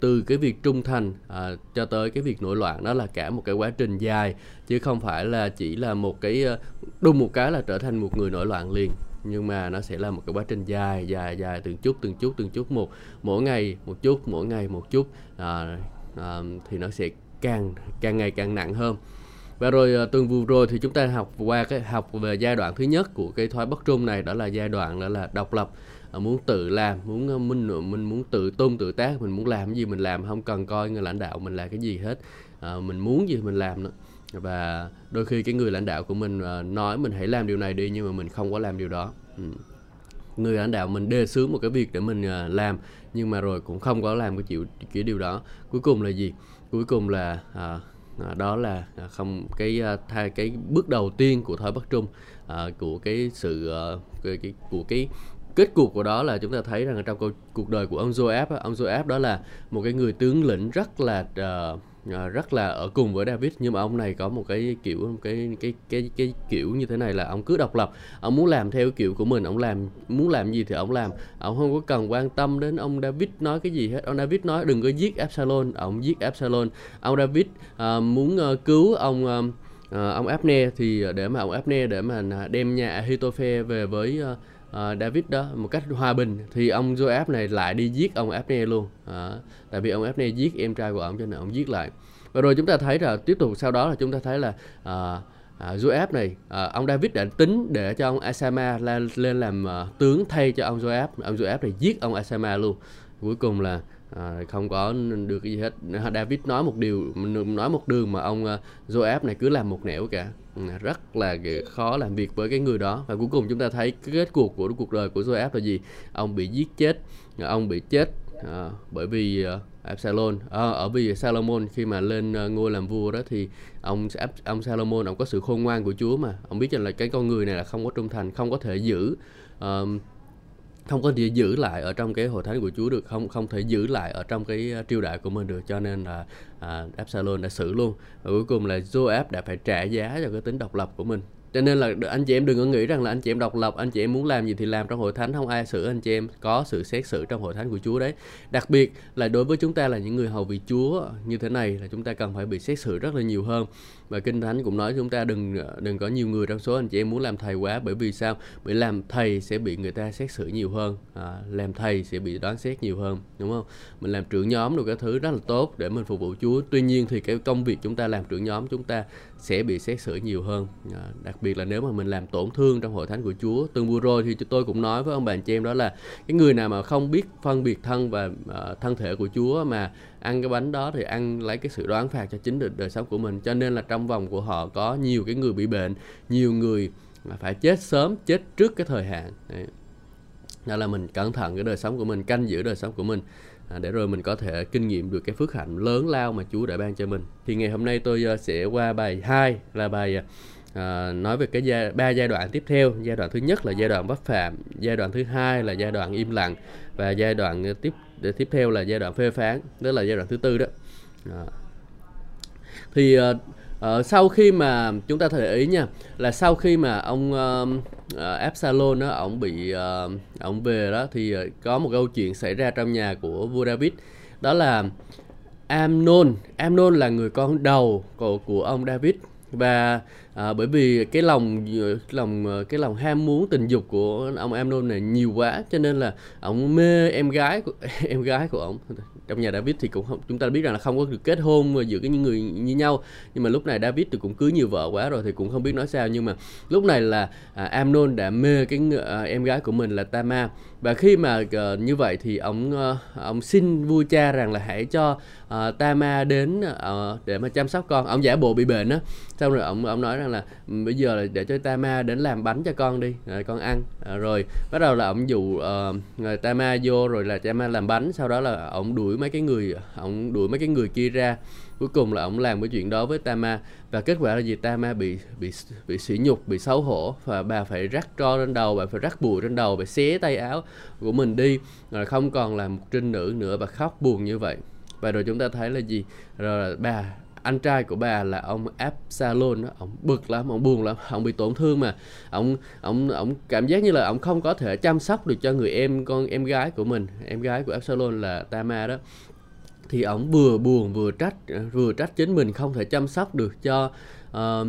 từ cái việc trung thành à, cho tới cái việc nổi loạn đó là cả một cái quá trình dài chứ không phải là chỉ là một cái ờ, đùng một cái là trở thành một người nổi loạn liền. Nhưng mà nó sẽ là một cái quá trình dài dài dài từng chút từng chút từng chút một. Mỗi ngày một chút mỗi ngày một chút à, à, thì nó sẽ càng càng ngày càng nặng hơn. Và rồi ờ, tuần vừa rồi thì chúng ta học qua cái học về giai đoạn thứ nhất của cái thoái bất trung này đó là giai đoạn đó là độc lập. Ờ, muốn tự làm muốn ờ, mình ờ, mình muốn tự tôn tự tác mình muốn làm cái gì mình làm không cần coi người lãnh đạo mình là cái gì hết. À, mình muốn gì mình làm nữa. Và đôi khi cái người lãnh đạo của mình nói mình hãy làm điều này đi nhưng mà mình không có làm điều đó. Ừ. người lãnh đạo mình đề xướng một cái việc để mình làm nhưng mà rồi cũng không có làm cái chịu cái điều đó. Cuối cùng là gì? Cuối cùng là à, à, đó là à, không cái à, thay cái bước đầu tiên của thói bất trung à, của cái sự à, cái, cái của cái kết cục của đó là chúng ta thấy rằng trong cuộc đời của ông Joab ông Joab đó là một cái người tướng lĩnh rất là uh, rất là ở cùng với David. Nhưng mà ông này có một cái kiểu cái cái cái cái kiểu như thế này là ông cứ độc lập. Ông muốn làm theo kiểu của mình ông làm muốn làm gì thì ông làm. Ông không có cần quan tâm đến ông David nói cái gì hết. Ông David nói đừng có giết Absalom ông giết Absalom. Ông David uh, muốn uh, cứu ông uh, ông Abner thì để mà ông Abner để mà đem nhà Ahitophe về với uh, uh, David đó một cách hòa bình. Thì ông Joab này lại đi giết ông Abner luôn. À, tại vì ông Abner giết em trai của ông cho nên ông giết lại. Và rồi chúng ta thấy là tiếp tục sau đó là chúng ta thấy là uh, À, Joab này à, ông David đã tính để cho ông Asama lên, lên làm uh, tướng thay cho ông Joab ông Joab này giết ông Asama luôn. Cuối cùng là à, không có được cái gì hết. David nói một điều nói một đường mà ông ờ, Joab này cứ làm một nẻo cả ừ, rất là khó làm việc với cái người đó. Và cuối cùng chúng ta thấy kết cuộc của cuộc đời của Joab là gì? Ông bị giết chết ông bị chết à, bởi vì uh, Absalom à, ở vì Salomon. Khi mà lên uh, ngôi làm vua đó thì ông ông Salomon ông có sự khôn ngoan của Chúa mà. Ông biết rằng là cái con người này là không có trung thành không có thể giữ uh, không có thể giữ lại ở trong cái hội thánh của Chúa được không không thể giữ lại ở trong cái ờ, triều đại của mình được cho nên là à, Absalom đã xử luôn. Và cuối cùng là Joab đã phải trả giá cho cái tính độc lập của mình. Cho nên là anh chị em đừng có nghĩ rằng là anh chị em độc lập anh chị em muốn làm gì thì làm trong hội thánh không ai xử anh chị em có sự xét xử trong hội thánh của Chúa đấy. Đặc biệt là đối với chúng ta là những người hầu vị Chúa như thế này là chúng ta cần phải bị xét xử rất là nhiều hơn và kinh thánh cũng nói chúng ta đừng đừng có nhiều người trong số anh chị em muốn làm thầy quá bởi vì sao? Bởi làm thầy sẽ bị người ta xét xử nhiều hơn. À, làm thầy sẽ bị đoán xét nhiều hơn đúng không? Mình làm trưởng nhóm được cái thứ rất là tốt để mình phục vụ Chúa. Tuy nhiên thì cái công việc chúng ta làm trưởng nhóm chúng ta sẽ bị xét xử nhiều hơn. À, đặc biệt là nếu mà mình làm tổn thương trong hội thánh của Chúa. Từng vừa rồi thì tôi cũng nói với ông bà anh chị em đó là cái người nào mà không biết phân biệt thân và uh, thân thể của Chúa mà ăn cái bánh đó thì ăn lấy cái sự đoán phạt cho chính đời, đời sống của mình. Cho nên là trong vòng của họ có nhiều cái người bị bệnh nhiều người mà phải chết sớm chết trước cái thời hạn. Đấy. đó là mình cẩn thận cái đời sống của mình canh giữ đời sống của mình à, để rồi mình có thể kinh nghiệm được cái phước hạnh lớn lao mà Chúa đã ban cho mình. Thì ngày hôm nay tôi ờ, sẽ qua bài 2 là bài à, À, nói về cái giai, ba giai đoạn tiếp theo giai đoạn thứ nhất là giai đoạn bất phạm giai đoạn thứ hai là giai đoạn im lặng và giai đoạn ờ, tiếp ờ, tiếp theo là giai đoạn phê phán đó là giai đoạn thứ tư đó. À. thì à, à, sau khi mà chúng ta thể ý nha là sau khi mà ông à, Absalom đó ông bị à, ông về đó thì có một câu chuyện xảy ra trong nhà của vua David. Đó là Amnon Amnon là người con đầu của, của ông David và à, bởi vì cái lòng lòng à, cái lòng ham muốn tình dục của ông Amnon này nhiều quá cho nên là ông mê em gái của em gái của ông. Trong nhà David thì cũng không chúng ta biết rằng là không có được kết hôn giữa cái những người như nhau. Nhưng mà lúc này David thì cũng cưới nhiều vợ quá rồi thì cũng không biết nói sao. Nhưng mà lúc này là à, Amnon đã mê cái à, em gái của mình là Tama và khi mà uh, như vậy thì ông uh, ông xin vua cha rằng là hãy cho uh, Tama đến uh, để mà chăm sóc con. Ông giả bộ bị bệnh á. Xong rồi ông ông nói rằng là ừ, bây giờ là để cho Tama đến làm bánh cho con đi rồi con ăn. À, rồi bắt đầu là ông dụ uh, Tama vô rồi là Tama làm bánh. Sau đó là ông đuổi mấy cái người ông đuổi mấy cái người kia ra cuối cùng là ông làm cái chuyện đó với Tama. Và kết quả là gì? Tama bị bị bị sỉ nhục bị xấu hổ. Và bà phải rắc tro trên đầu bà phải rắc bụi trên đầu bà xé tay áo của mình đi. Rồi không còn là một trinh nữ nữa và khóc buồn như vậy. Và rồi chúng ta thấy là gì? Rồi là bà anh trai của bà là ông Absalom đó, ông bực lắm, ông buồn lắm, ông bị tổn thương mà, ông ông ông cảm giác như là ông không có thể chăm sóc được cho người em con em gái của mình, em gái của Absalom là Tama đó thì ổng vừa buồn vừa trách vừa trách chính mình không thể chăm sóc được cho uh,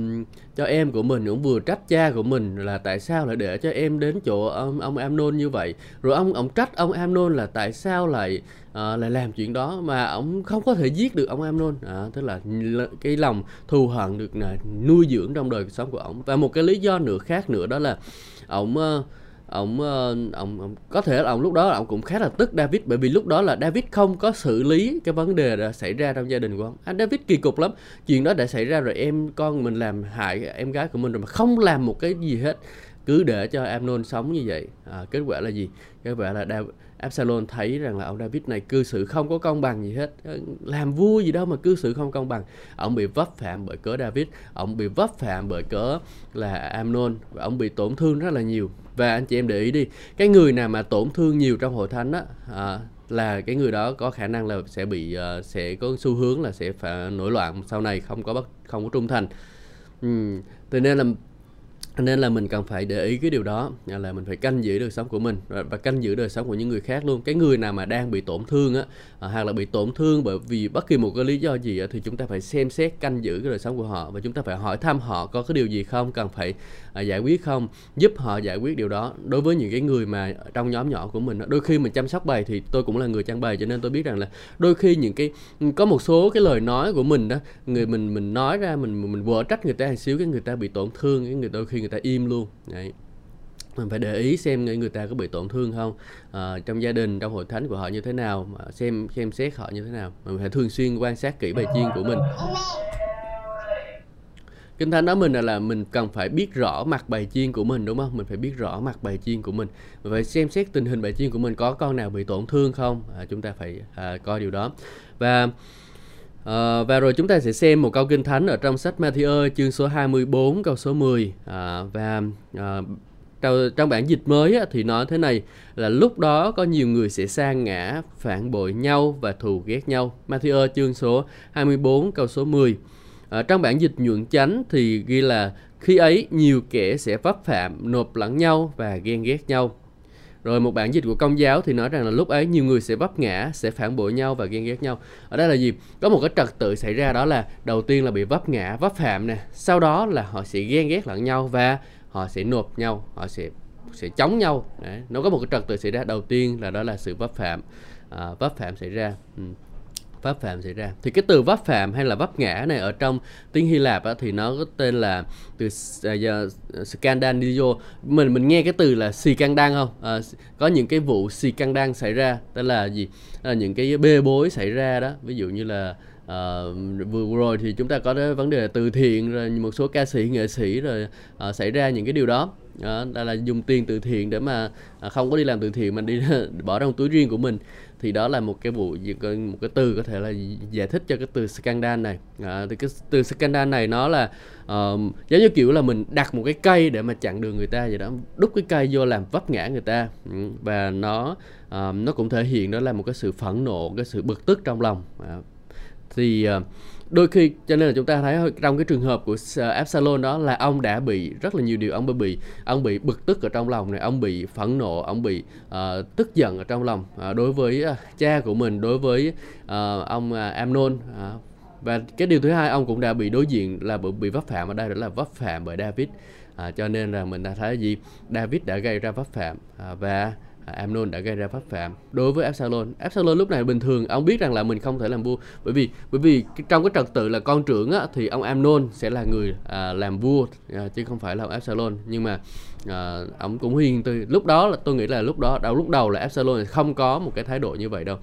cho em của mình cũng vừa trách cha của mình là tại sao lại để cho em đến chỗ ông ông Amnon như vậy. Rồi ông ông trách ông Amnon là tại sao lại uh, lại làm chuyện đó mà ông không có thể giết được ông Amnon à, tức là cái lòng thù hận được là nuôi dưỡng trong đời sống của ông và một cái lý do nữa khác nữa đó là ông uh, ờ, ông ờ, ông, ông có thể là ông lúc đó ông cũng khá là tức David bởi vì lúc đó là David không có xử lý cái vấn đề đã xảy ra trong gia đình của ông. Anh David kỳ cục lắm. Chuyện đó đã xảy ra rồi em con mình làm hại em gái của mình rồi mà không làm một cái gì hết. Cứ để cho Amnon sống như vậy. À, kết quả là gì? Kết quả là David, Absalom thấy rằng là ông David này cư xử không có công bằng gì hết. Ờ, làm vua gì đâu mà cư xử không công bằng. Ông bị vấp phạm bởi cớ David ông bị vấp phạm bởi cớ là Amnon và ông bị tổn thương rất là nhiều. Và anh chị em để ý đi cái người nào mà tổn thương nhiều trong hội thánh á à, là cái người đó có khả năng là sẽ bị uh, sẽ có xu hướng là sẽ phải nổi loạn sau này không có bất không có trung thành. Ừ. Thế nên là nên là mình cần phải để ý cái điều đó là mình phải canh giữ đời sống của mình và canh giữ đời sống của những người khác luôn. Cái người nào mà đang bị tổn thương á à, hoặc là bị tổn thương bởi vì bất kỳ một cái lý do gì á, thì chúng ta phải xem xét canh giữ cái đời sống của họ và chúng ta phải hỏi thăm họ có cái điều gì không cần phải À, giải quyết không? Giúp họ giải quyết điều đó. Đối với những cái người mà trong nhóm nhỏ của mình đôi khi mình chăm sóc bầy thì tôi cũng là người chăn bầy cho nên tôi biết rằng là đôi khi những cái có một số cái lời nói của mình đó người mình mình nói ra mình mình vỡ trách người ta một xíu cái người ta bị tổn thương cái người đôi khi người ta im luôn. Đấy. Mình phải để ý xem người ta có bị tổn thương không à, trong gia đình trong hội thánh của họ như thế nào mà xem xem xét họ như thế nào. Mình phải thường xuyên quan sát kỹ bài chiên của mình kinh thánh nói mình là, là mình cần phải biết rõ mặt bài chiên của mình đúng không? Mình phải biết rõ mặt bài chiên của mình. Mình phải xem xét tình hình bài chiên của mình có con nào bị tổn thương không? À, chúng ta phải à, coi điều đó. Và À, và rồi chúng ta sẽ xem một câu kinh thánh ở trong sách Matthew chương số 24 câu số 10 à, và à, trong, trong bản dịch mới á, thì nói thế này là lúc đó có nhiều người sẽ sang ngã phản bội nhau và thù ghét nhau. Matthew chương số 24 câu số 10 À, trong bản dịch nhuận chánh thì ghi là khi ấy nhiều kẻ sẽ vấp phạm nộp lẫn nhau và ghen ghét nhau. Rồi một bản dịch của công giáo thì nói rằng là lúc ấy nhiều người sẽ vấp ngã sẽ phản bội nhau và ghen ghét nhau. Ở đây là gì? Có một cái trật tự xảy ra đó là đầu tiên là bị vấp ngã vấp phạm nè sau đó là họ sẽ ghen ghét lẫn nhau và họ sẽ nộp nhau họ sẽ sẽ chống nhau. Đấy. nó có một cái trật tự xảy ra. Đầu tiên là đó là sự vấp phạm à, vấp phạm xảy ra. Ừ vấp phạm xảy ra. Thì cái từ vấp phạm hay là vấp ngã này ở trong tiếng Hy Lạp á, thì nó có tên là từ à, uh, à, scandalizio mình mình nghe cái từ là xì căng đan không? À, có những cái vụ xì căng đan xảy ra tức là gì? À, những cái bê bối xảy ra đó. Ví dụ như là Uh, vừa rồi thì chúng ta có vấn đề từ thiện rồi một số ca sĩ nghệ sĩ rồi uh, xảy ra những cái điều đó đó, là, là dùng tiền từ thiện để mà à, không có đi làm từ thiện mà đi bỏ trong túi riêng của mình. Thì đó là một cái vụ một cái từ có thể là giải thích cho cái từ scandal này. À, thì cái từ scandal này nó là uh, giống như kiểu là mình đặt một cái cây để mà chặn đường người ta vậy đó đúc cái cây vô làm vấp ngã người ta. Ừ, và nó uh, nó cũng thể hiện đó là một cái sự phẫn nộ cái sự bực tức trong lòng. À, thì uh, đôi khi cho nên là chúng ta thấy trong cái trường hợp của à, Absalom đó là ông đã bị rất là nhiều điều ông bị ông bị bực tức ở trong lòng này ông bị phẫn nộ ông bị uh, tức giận ở trong lòng uh, đối với uh, cha của mình đối với uh, ông uh, Amnon uh, và cái điều thứ hai ông cũng đã bị đối diện là bị vấp phạm ở đây đó là vấp phạm bởi David. À, cho nên là mình đã thấy gì? David đã gây ra vấp phạm à, và À, Amnon đã gây ra pháp phạm. Đối với Absalom. Absalom lúc này bình thường ông biết rằng là mình không thể làm vua. Bởi vì bởi vì trong cái trật tự là con trưởng á, thì ông Amnon sẽ là người à, làm vua à, chứ không phải là ông Absalom nhưng mà à, ông cũng hiền từ lúc đó là tôi nghĩ là lúc đó đầu lúc đầu là Absalom không có một cái thái độ như vậy đâu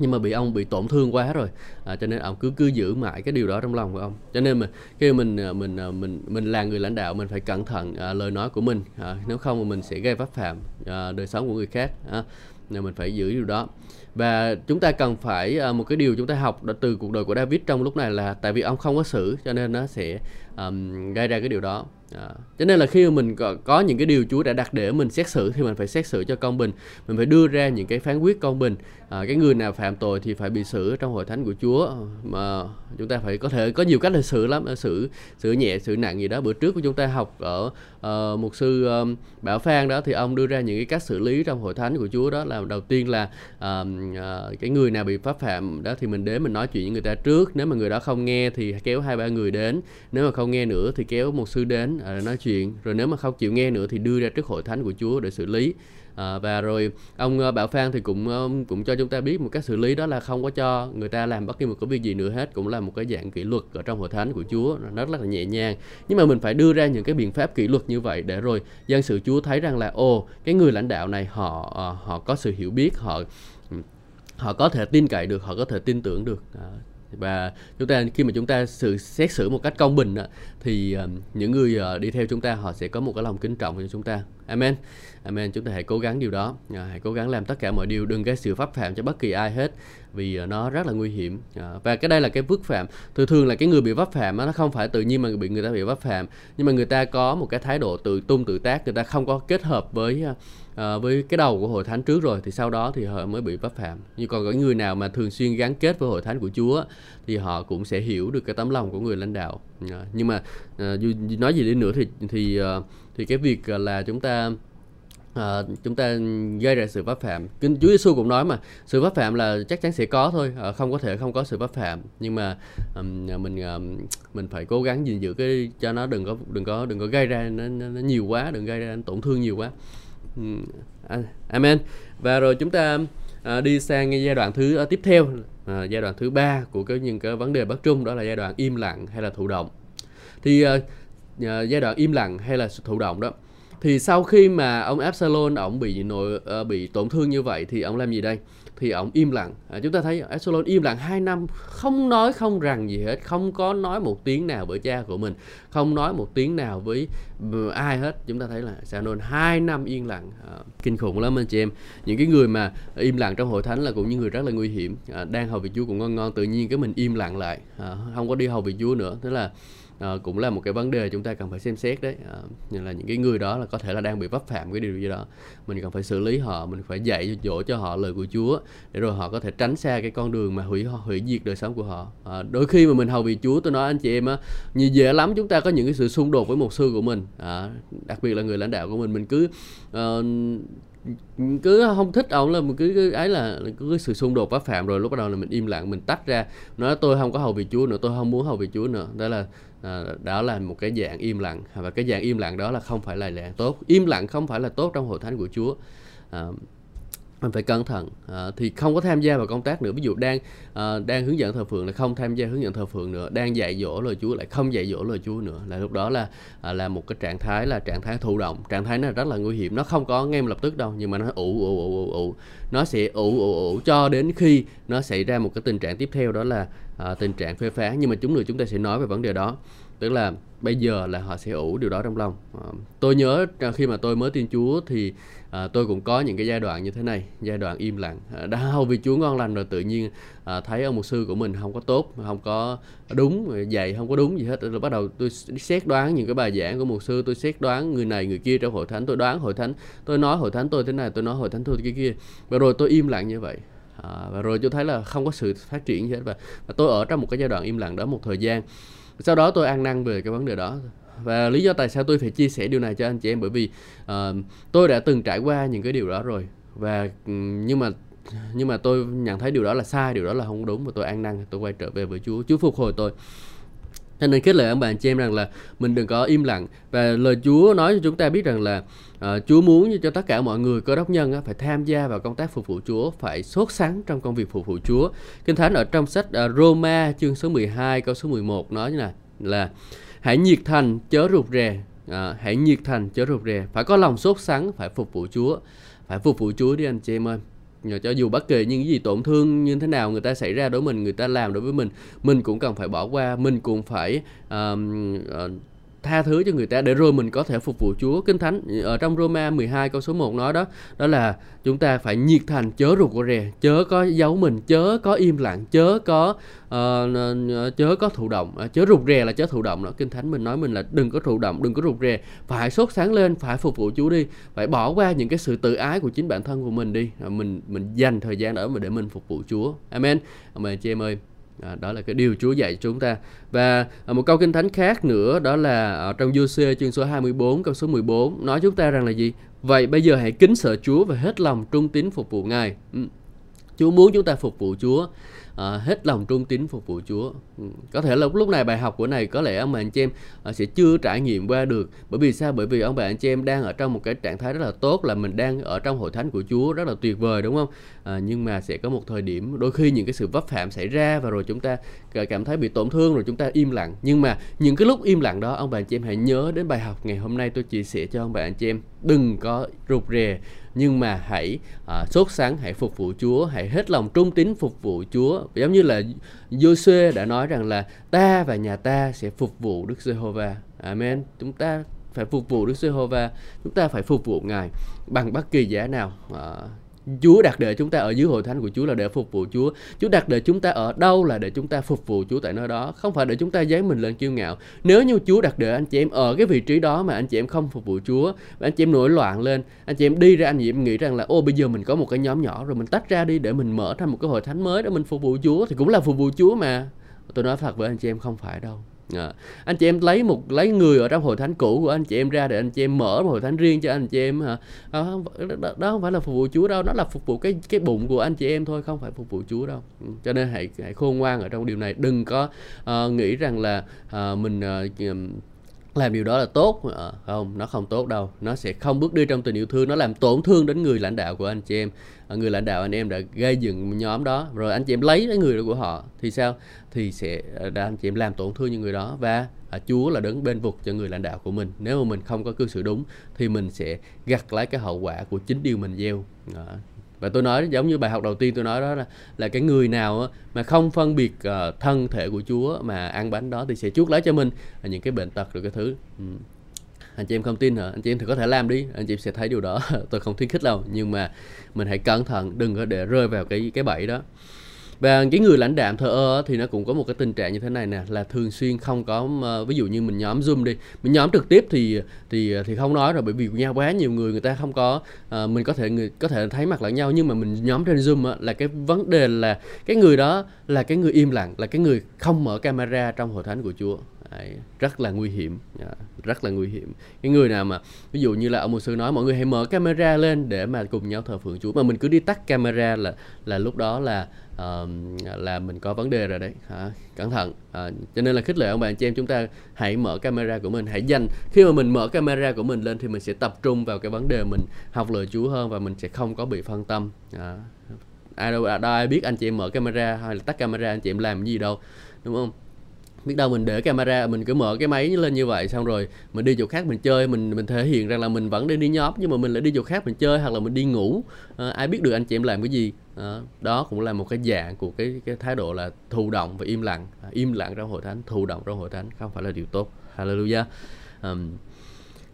nhưng mà bị ông bị tổn thương quá rồi. À, cho nên ông cứ cứ giữ mãi cái điều đó trong lòng của ông. Cho nên mà khi mình à, mình à, mình mình là người lãnh đạo mình phải cẩn thận à, lời nói của mình. À, nếu không mà mình sẽ gây pháp phạm à, đời sống của người khác à, nên mình phải giữ điều đó. Và chúng ta cần phải à, một cái điều chúng ta học từ cuộc đời của David trong lúc này là tại vì ông không có xử cho nên nó sẽ um, gây ra cái điều đó. À, cho nên là khi mà mình có, có những cái điều Chúa đã đặt để mình xét xử thì mình phải xét xử cho công bình. Mình phải đưa ra những cái phán quyết công bình. À, cái người nào phạm tội thì phải bị xử trong hội thánh của Chúa. Ờ, mà chúng ta phải có thể có nhiều cách để xử lắm xử xử nhẹ xử nặng gì đó. Bữa trước của chúng ta học ở uh, mục sư um, Bảo Phan đó thì ông đưa ra những cái cách xử lý trong hội thánh của Chúa đó là đầu tiên là uh, uh, cái người nào bị pháp phạm đó thì mình đến mình nói chuyện với người ta trước. Nếu mà người đó không nghe thì kéo hai ba người đến. Nếu mà không nghe nữa thì kéo một sư đến. Ờ, nói chuyện. Rồi nếu mà không chịu nghe nữa thì đưa ra trước hội thánh của Chúa để xử lý. À, và rồi ông ờ, Bảo Phan thì cũng cũng cho chúng ta biết một cách xử lý đó là không có cho người ta làm bất kỳ một cái việc gì nữa hết cũng là một cái dạng kỷ luật ở trong hội thánh của Chúa nó rất là nhẹ nhàng. Nhưng mà mình phải đưa ra những cái biện pháp kỷ luật như vậy để rồi dân sự Chúa thấy rằng là ô cái người lãnh đạo này họ họ có sự hiểu biết họ họ có thể tin cậy được họ có thể tin tưởng được. À, và chúng ta, khi mà chúng ta sự, xét xử một cách công bình thì ờ, những người ờ, đi theo chúng ta, họ sẽ có một cái lòng kính trọng cho chúng ta. Amen. Amen. Chúng ta hãy cố gắng điều đó. Ờ, hãy cố gắng làm tất cả mọi điều, đừng gây sự pháp phạm cho bất kỳ ai hết, vì nó rất là nguy hiểm. Và cái đây là cái vứt phạm. Thường thường là cái người bị pháp phạm nó không phải tự nhiên mà bị, người ta bị pháp phạm, nhưng mà người ta có một cái thái độ tự tung, tự tác, người ta không có kết hợp với à, với cái đầu của hội thánh trước rồi thì sau đó thì họ mới bị vấp phạm. Nhưng còn có người nào mà thường xuyên gắn kết với hội thánh của Chúa thì họ cũng sẽ hiểu được cái tấm lòng của người lãnh đạo. À, nhưng mà à, nói gì đi nữa thì thì thì cái việc là chúng ta à, chúng ta gây ra sự pháp phạm. Kinh Chúa Giêsu cũng nói mà sự pháp phạm là chắc chắn sẽ có thôi à, không có thể không có sự pháp phạm. Nhưng mà um, mình um, mình phải cố gắng gìn giữ cái cho nó đừng có đừng có đừng có gây ra nó, nó nhiều quá đừng gây ra tổn thương nhiều quá. Ừ. À, amen. Và rồi chúng ta à, đi sang giai đoạn thứ à, tiếp theo. À, giai đoạn thứ ba của cái những cái vấn đề bất trung đó là giai đoạn im lặng hay là thụ động. Thì à, à, giai đoạn im lặng hay là thụ động đó thì sau khi mà ông Absalom ông bị nội uh, bị tổn thương như vậy thì ông làm gì đây? Thì ông im lặng. À, chúng ta thấy Absalom im lặng 2 năm không nói không rằng gì hết không có nói một tiếng nào với cha của mình không nói một tiếng nào với ờ, ai hết. Chúng ta thấy là Absalom 2 năm yên lặng à, kinh khủng lắm anh chị em. Những cái người mà im lặng trong hội thánh là cũng những người rất là nguy hiểm. À, đang hầu vị Chúa cũng ngon ngon tự nhiên cái mình im lặng lại. À, không có đi hầu vị Chúa nữa. Thế là à, cũng là một cái vấn đề chúng ta cần phải xem xét đấy. À, như là những cái người đó là có thể là đang bị vấp phạm cái điều gì đó. Mình cần phải xử lý họ mình phải dạy dỗ cho họ lời của Chúa để rồi họ có thể tránh xa cái con đường mà hủy hủy diệt đời sống của họ. À, đôi khi mà mình hầu vì Chúa tôi nói anh chị em á như dễ lắm chúng ta có những cái sự xung đột với một sư của mình. À, đặc biệt là người lãnh đạo của mình. Mình cứ uh, cứ không thích ông là mình cứ, cứ ấy là cứ cái sự xung đột với phạm rồi lúc bắt đầu là mình im lặng mình tách ra. Nói tôi không có hầu vị chúa nữa tôi không muốn hầu vị chúa nữa. Đó là à, đó là một cái dạng im lặng. Và cái dạng im lặng đó là không phải là dạng tốt. Im lặng không phải là tốt trong hội thánh của chúa. À, mình phải cẩn thận. À, thì không có tham gia vào công tác nữa. Ví dụ đang à, đang hướng dẫn thờ phượng là không tham gia hướng dẫn thờ phượng nữa đang dạy dỗ lời Chúa lại không dạy dỗ lời Chúa nữa là lúc đó là à, là một cái trạng thái là trạng thái thụ động. Trạng thái nó rất là nguy hiểm. Nó không có ngay lập tức đâu nhưng mà nó ủ ủ ủ ủ ủ. Nó sẽ ủ ủ ủ cho đến khi nó xảy ra một cái tình trạng tiếp theo đó là à, tình trạng phê phán. Nhưng mà chúng nữa chúng ta sẽ nói về vấn đề đó tức là bây giờ là họ sẽ ủ điều đó trong lòng. À, tôi nhớ khi mà tôi mới tin Chúa thì à, tôi cũng có những cái giai đoạn như thế này giai đoạn im lặng. Ờ, à, đã hầu vì Chúa ngon lành rồi tự nhiên à, thấy ông mục sư của mình không có tốt không có đúng dạy không có đúng gì hết. Rồi bắt đầu tôi xét đoán những cái bài giảng của mục sư tôi xét đoán người này người kia trong hội thánh. Tôi đoán hội thánh tôi nói hội thánh tôi thế này tôi nói hội thánh tôi cái kia. Và rồi tôi im lặng như vậy. À, và rồi tôi thấy là không có sự phát triển gì hết. Và, và tôi ở trong một cái giai đoạn im lặng đó một thời gian sau đó tôi ăn năn về cái vấn đề đó. Và lý do tại sao tôi phải chia sẻ điều này cho anh chị em bởi vì uh, tôi đã từng trải qua những cái điều đó rồi. Và ừ, nhưng mà nhưng mà tôi nhận thấy điều đó là sai điều đó là không đúng và tôi ăn năn tôi quay trở về với Chúa. Chúa phục hồi tôi cho nên kết lời ông bà chị em rằng là mình đừng có im lặng. Và lời Chúa nói cho chúng ta biết rằng là uh, Chúa muốn cho tất cả mọi người cơ đốc nhân uh, phải tham gia vào công tác phục vụ Chúa, phải sốt sắng trong công việc phục vụ Chúa. Kinh Thánh ở trong sách uh, Roma chương số 12 câu số 11 nói như là là hãy nhiệt thành chớ rụt rè, uh, hãy nhiệt thành chớ rụt rè, phải có lòng sốt sắng, phải phục vụ Chúa, phải phục vụ Chúa đi anh chị em ơi cho dù bất kỳ những cái gì tổn thương như thế nào người ta xảy ra đối với mình người ta làm đối với mình mình cũng cần phải bỏ qua mình cũng phải uh, uh, tha thứ cho người ta để rồi mình có thể phục vụ Chúa. Kinh Thánh ở trong Roma 12 câu số 1 nói đó, đó là chúng ta phải nhiệt thành chớ rụt rè, chớ có giấu mình, chớ có im lặng, chớ có uh, chớ có thụ động, chớ rụt rè là chớ thụ động đó. Kinh Thánh mình nói mình là đừng có thụ động, đừng có rụt rè, phải sốt sáng lên, phải phục vụ Chúa đi, phải bỏ qua những cái sự tự ái của chính bản thân của mình đi. Mình mình dành thời gian đó để mình phục vụ Chúa. Amen. Amen chị em ơi. À, đó là cái điều Chúa dạy chúng ta. Và à, một câu kinh thánh khác nữa đó là ở trong Giô-xê chương số 24 câu số 14 nói chúng ta rằng là gì? Vậy bây giờ hãy kính sợ Chúa và hết lòng trung tín phục vụ Ngài. Ừ. Chúa muốn chúng ta phục vụ Chúa à, hết lòng trung tín phục vụ Chúa. Ừ, có thể là lúc này bài học của này có lẽ ông bà anh chị em à, sẽ chưa trải nghiệm qua được. Bởi vì sao? Bởi vì ông bà anh chị em đang ở trong một cái trạng thái rất là tốt là mình đang ở trong hội thánh của Chúa rất là tuyệt vời đúng không? À, nhưng mà sẽ có một thời điểm đôi khi những cái sự vấp phạm xảy ra và rồi chúng ta cảm thấy bị tổn thương rồi chúng ta im lặng. Nhưng mà những cái lúc im lặng đó ông bà anh chị em hãy nhớ đến bài học ngày hôm nay tôi chia sẻ cho ông bà anh chị em đừng có rụt rè nhưng mà hãy à, sốt sáng hãy phục vụ Chúa hãy hết lòng trung tín phục vụ Chúa. Giống như là Joshua đã nói rằng là ta và nhà ta sẽ phục vụ Đức Giê-hô-va. Amen. Chúng ta phải phục vụ Đức Giê-hô-va chúng ta phải phục vụ Ngài bằng bất kỳ giá nào à, Chúa đặt để chúng ta ở dưới hội thánh của Chúa là để phục vụ Chúa. Chúa đặt để chúng ta ở đâu là để chúng ta phục vụ Chúa tại nơi đó, không phải để chúng ta dán mình lên kiêu ngạo. Nếu như Chúa đặt để anh chị em ở cái vị trí đó mà anh chị em không phục vụ Chúa, và anh chị em nổi loạn lên, anh chị em đi ra anh chị em nghĩ rằng là ô bây giờ mình có một cái nhóm nhỏ rồi mình tách ra đi để mình mở thành một cái hội thánh mới để mình phục vụ Chúa thì cũng là phục vụ Chúa mà. Tôi nói thật với anh chị em không phải đâu À, anh chị em lấy một lấy người ở trong hội thánh cũ của anh chị em ra để anh chị em mở một hội thánh riêng cho anh chị em hả? À, đó, đó không phải là phục vụ Chúa đâu nó là phục vụ cái cái bụng của anh chị em thôi không phải phục vụ Chúa đâu. Ừ, cho nên hãy hãy khôn ngoan ở trong điều này. Đừng có uh, nghĩ rằng là uh, mình uh, làm điều đó là tốt. À, không nó không tốt đâu. Nó sẽ không bước đi trong tình yêu thương. Nó làm tổn thương đến người lãnh đạo của anh chị em. À, người lãnh đạo anh em đã gây dựng nhóm đó. Rồi anh chị em lấy cái người đó của họ. Thì sao? Thì sẽ ờ, đã anh chị em làm tổn thương những người đó. Và à, Chúa là đứng bên vực cho người lãnh đạo của mình. Nếu mà mình không có cư xử đúng thì mình sẽ gặt lấy cái hậu quả của chính điều mình gieo. À, và tôi nói giống như bài học đầu tiên tôi nói đó là là cái người nào mà không phân biệt uh, thân thể của Chúa mà ăn bánh đó thì sẽ chuốc lấy cho mình. Những cái bệnh tật rồi cái thứ. Ừ. anh chị em không tin hả? Anh chị em thì có thể làm đi. Anh chị em sẽ thấy điều đó. Tôi không khuyến khích đâu. Nhưng mà mình hãy cẩn thận đừng có để rơi vào cái cái bẫy đó và cái người lãnh đạm thờ ơ thì nó cũng có một cái tình trạng như thế này nè là thường xuyên không có ví dụ như mình nhóm zoom đi mình nhóm trực tiếp thì thì thì không nói rồi bởi vì nhau quá nhiều người người ta không có à, mình có thể người có thể thấy mặt lẫn nhau nhưng mà mình nhóm trên zoom á, là cái vấn đề là cái người đó là cái người im lặng là cái người không mở camera trong hội thánh của Chúa. Đấy, rất là nguy hiểm dạ, rất là nguy hiểm. Cái người nào mà ví dụ như là ông mục sư nói mọi người hãy mở camera lên để mà cùng nhau thờ phượng Chúa mà mình cứ đi tắt camera là là lúc đó là uh, là mình có vấn đề rồi đấy. Hả? cẩn thận. Uh, cho nên là khích lệ ông bà chị em chúng ta hãy mở camera của mình hãy dành. Khi mà mình mở camera của mình lên thì mình sẽ tập trung vào cái vấn đề mình học lời Chúa hơn và mình sẽ không có bị phân tâm. Uh, ai đâu, đâu ai biết anh chị em mở camera hay là tắt camera anh chị em làm gì đâu đúng không? Biết đâu mình để camera mình cứ mở cái máy lên như vậy xong rồi mình đi chỗ khác mình chơi mình mình thể hiện rằng là mình vẫn đi đi nhóm nhưng mà mình lại đi chỗ khác mình chơi hoặc là mình đi ngủ. À, ai biết được anh chị em làm cái gì. À, đó cũng là một cái dạng của cái cái thái độ là thụ động và im lặng. À, im lặng trong hội thánh thụ động trong hội thánh không phải là điều tốt. Hallelujah. Um,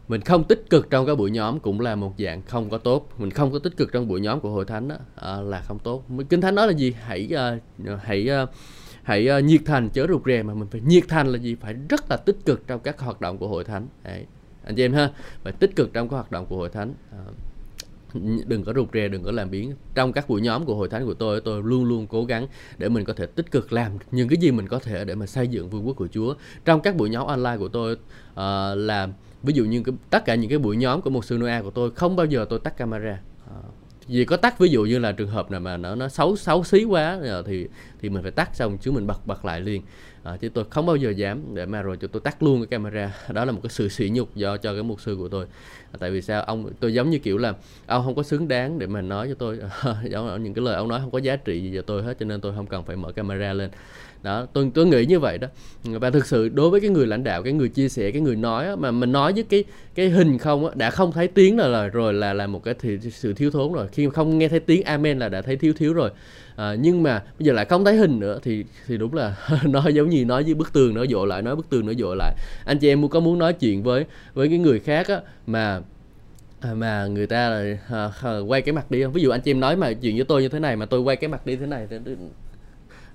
mình không tích cực trong các buổi nhóm cũng là một dạng không có tốt. Mình không có tích cực trong buổi nhóm của hội thánh đó, à, là không tốt. Kinh thánh nói là gì? Hãy uh, hãy uh, hãy uh, nhiệt thành chớ rụt rè mà mình phải nhiệt thành là gì? Phải rất là tích cực trong các hoạt động của hội thánh. Đấy. anh chị em ha phải tích cực trong các hoạt động của hội thánh. À, đừng có rụt rè đừng có làm biến. Trong các buổi nhóm của hội thánh của tôi tôi luôn luôn cố gắng để mình có thể tích cực làm những cái gì mình có thể để mà xây dựng vương quốc của Chúa. Trong các buổi nhóm online của tôi ờ, uh, là ví dụ như cái, tất cả những cái buổi nhóm của một sư Noah của tôi không bao giờ tôi tắt camera vì có tắt ví dụ như là trường hợp nào mà nó nó xấu xấu xí quá ờ, thì thì mình phải tắt xong chứ mình bật bật lại liền. À, chứ tôi không bao giờ dám để mà rồi cho tôi tắt luôn cái camera. Đó là một cái sự sỉ nhục do cho cái mục sư của tôi. À, tại vì sao? Ông tôi giống như kiểu là ông không có xứng đáng để mà nói cho tôi. Giống những cái lời ông nói không có giá trị gì cho tôi hết cho nên tôi không cần phải mở camera lên đó tôi tôi nghĩ như vậy đó. Và thực sự đối với cái người lãnh đạo cái người chia sẻ cái người nói á, mà mình nói với cái cái hình không á, đã không thấy tiếng là, là rồi là là một cái thì sự thiếu thốn rồi. Khi không nghe thấy tiếng amen là đã thấy thiếu thiếu rồi. À, nhưng mà bây giờ lại không thấy hình nữa thì thì đúng là nó giống như nói với bức tường nó dội lại nói bức tường nó dội lại. Anh chị em có muốn nói chuyện với với cái người khác á mà à, mà người ta là à, à, quay cái mặt đi không? Ví dụ anh chị em nói mà chuyện với tôi như thế này mà tôi quay cái mặt đi thế này thì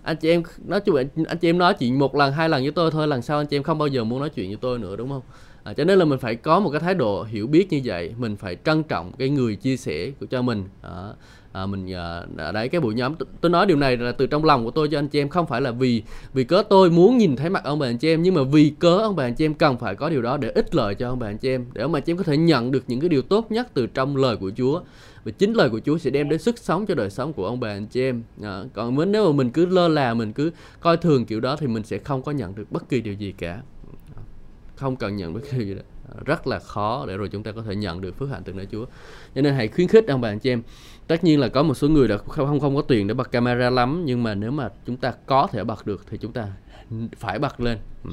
anh chị em nói chung anh chị em nói chuyện một lần hai lần với tôi thôi lần sau anh chị em không bao giờ muốn nói chuyện với tôi nữa đúng không? À, cho nên là mình phải có một cái thái độ hiểu biết như vậy mình phải trân trọng cái người chia sẻ của cho mình. À, à, mình ờ, à, đấy cái buổi nhóm tôi nói điều này là từ trong lòng của tôi cho anh chị em không phải là vì vì cớ tôi muốn nhìn thấy mặt ông bà anh chị em nhưng mà vì cớ ông bà anh chị em cần phải có điều đó để ích lợi cho ông bà anh chị em để ông bà anh chị em có thể nhận được những cái điều tốt nhất từ trong lời của Chúa. Và chính lời của Chúa sẽ đem đến sức sống cho đời sống của ông bà anh chị em. À, còn nếu mà mình cứ lơ là mình cứ coi thường kiểu đó thì mình sẽ không có nhận được bất kỳ điều gì cả. Không cần nhận bất kỳ điều gì đó rất là khó để rồi chúng ta có thể nhận được phước hạnh từ nơi Chúa. Cho nên hãy khuyến khích ông bà anh chị em. Tất nhiên là có một số người đã không không, không có tiền để bật camera lắm nhưng mà nếu mà chúng ta có thể bật được thì chúng ta phải bật lên. Ừ.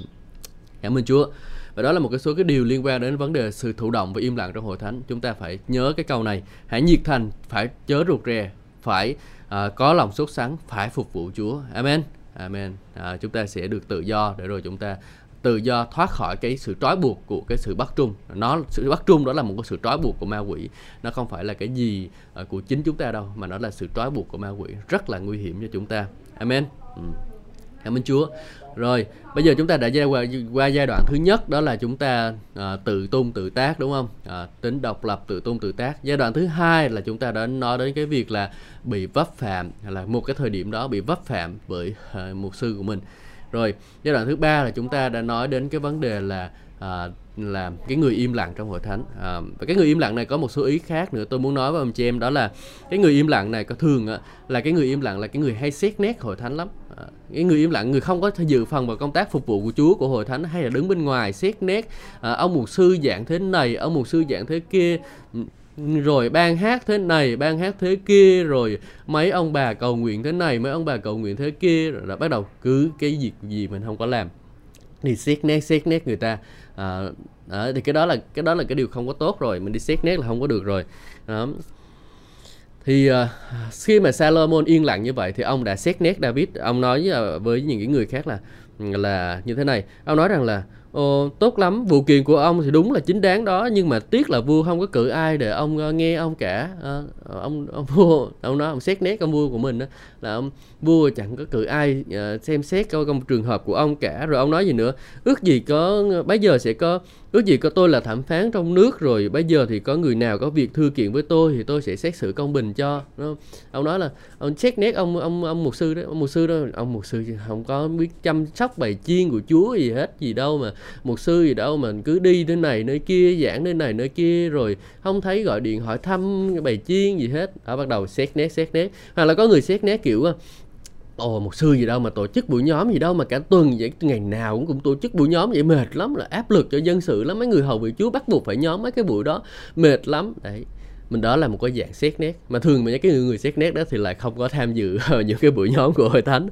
Cảm ơn Chúa. Và đó là một cái số cái điều liên quan đến vấn đề sự thụ động và im lặng trong hội thánh. Chúng ta phải nhớ cái câu này, hãy nhiệt thành, phải chớ rụt rè, phải uh, có lòng sốt sắng, phải phục vụ Chúa. Amen. Amen. À, chúng ta sẽ được tự do để rồi chúng ta tự do thoát khỏi cái sự trói buộc của cái sự bắt trung. Nó sự bắt trung đó là một cái sự trói buộc của ma quỷ. Nó không phải là cái gì ờ, của chính chúng ta đâu mà nó là sự trói buộc của ma quỷ. Rất là nguy hiểm cho chúng ta. Amen. Ừ. cảm ơn chúa. Rồi bây giờ chúng ta đã giai qua, qua giai đoạn thứ nhất đó là chúng ta à, tự tung tự tác đúng không? À, tính độc lập tự tung tự tác. Giai đoạn thứ hai là chúng ta đã nói đến cái việc là bị vấp phạm là một cái thời điểm đó bị vấp phạm bởi à, mục sư của mình rồi giai đoạn thứ ba là chúng ta đã nói đến cái vấn đề là à, là cái người im lặng trong hội thánh. À, và cái người im lặng này có một số ý khác nữa. Tôi muốn nói với ông chị em đó là cái người im lặng này có thường á, là cái người im lặng là cái người hay xét nét hội thánh lắm. À, cái người im lặng người không có dự phần vào công tác phục vụ của Chúa của hội thánh hay là đứng bên ngoài xét nét à, ông mục sư dạng thế này ông mục sư dạng thế kia rồi ban hát thế này ban hát thế kia rồi mấy ông bà cầu nguyện thế này mấy ông bà cầu nguyện thế kia rồi là bắt đầu cứ cái việc gì mình không có làm. Thì xét nét xét nét người ta à, à, thì cái đó là cái đó là cái điều không có tốt rồi mình đi xét nét là không có được rồi. Đó. thì uh, khi mà Salomon yên lặng như vậy thì ông đã xét nét David. Ông nói với, à, với những người khác là là như thế này. Ông nói rằng là Ồ, tốt lắm, vụ kiện của ông thì đúng là chính đáng đó nhưng mà tiếc là vua không có cử ai để ông uh, nghe ông cả. À, ông ông vua ông nói ông xét nét ông vua của mình đó là ông vua chẳng có cử ai uh, xem xét coi công trường hợp của ông cả rồi ông nói gì nữa? Ước gì có bây giờ sẽ có ước gì có tôi là thẩm phán trong nước rồi bây giờ thì có người nào có việc thư kiện với tôi thì tôi sẽ xét xử công bình cho đúng ông nói là ông xét nét ông ông ông mục sư đó ông mục sư đó ông mục sư không có biết chăm sóc bài chiên của chúa gì hết gì đâu mà mục sư gì đâu mà cứ đi nơi này nơi kia giảng nơi này nơi kia rồi không thấy gọi điện hỏi thăm bài chiên gì hết. Đó bắt đầu xét nét xét nét. Hoặc là có người xét nét kiểu ồ một sư gì đâu mà tổ chức buổi nhóm gì đâu mà cả tuần vậy ngày nào cũng cũng tổ chức buổi nhóm vậy. Mệt lắm là áp lực cho dân sự lắm. Mấy người hầu vị chúa bắt buộc phải nhóm mấy cái buổi đó. Mệt lắm. Đấy. Mình đó là một cái dạng xét nét. Mà thường mà những cái người, người xét nét đó thì lại không có tham dự những cái buổi nhóm của hội thánh.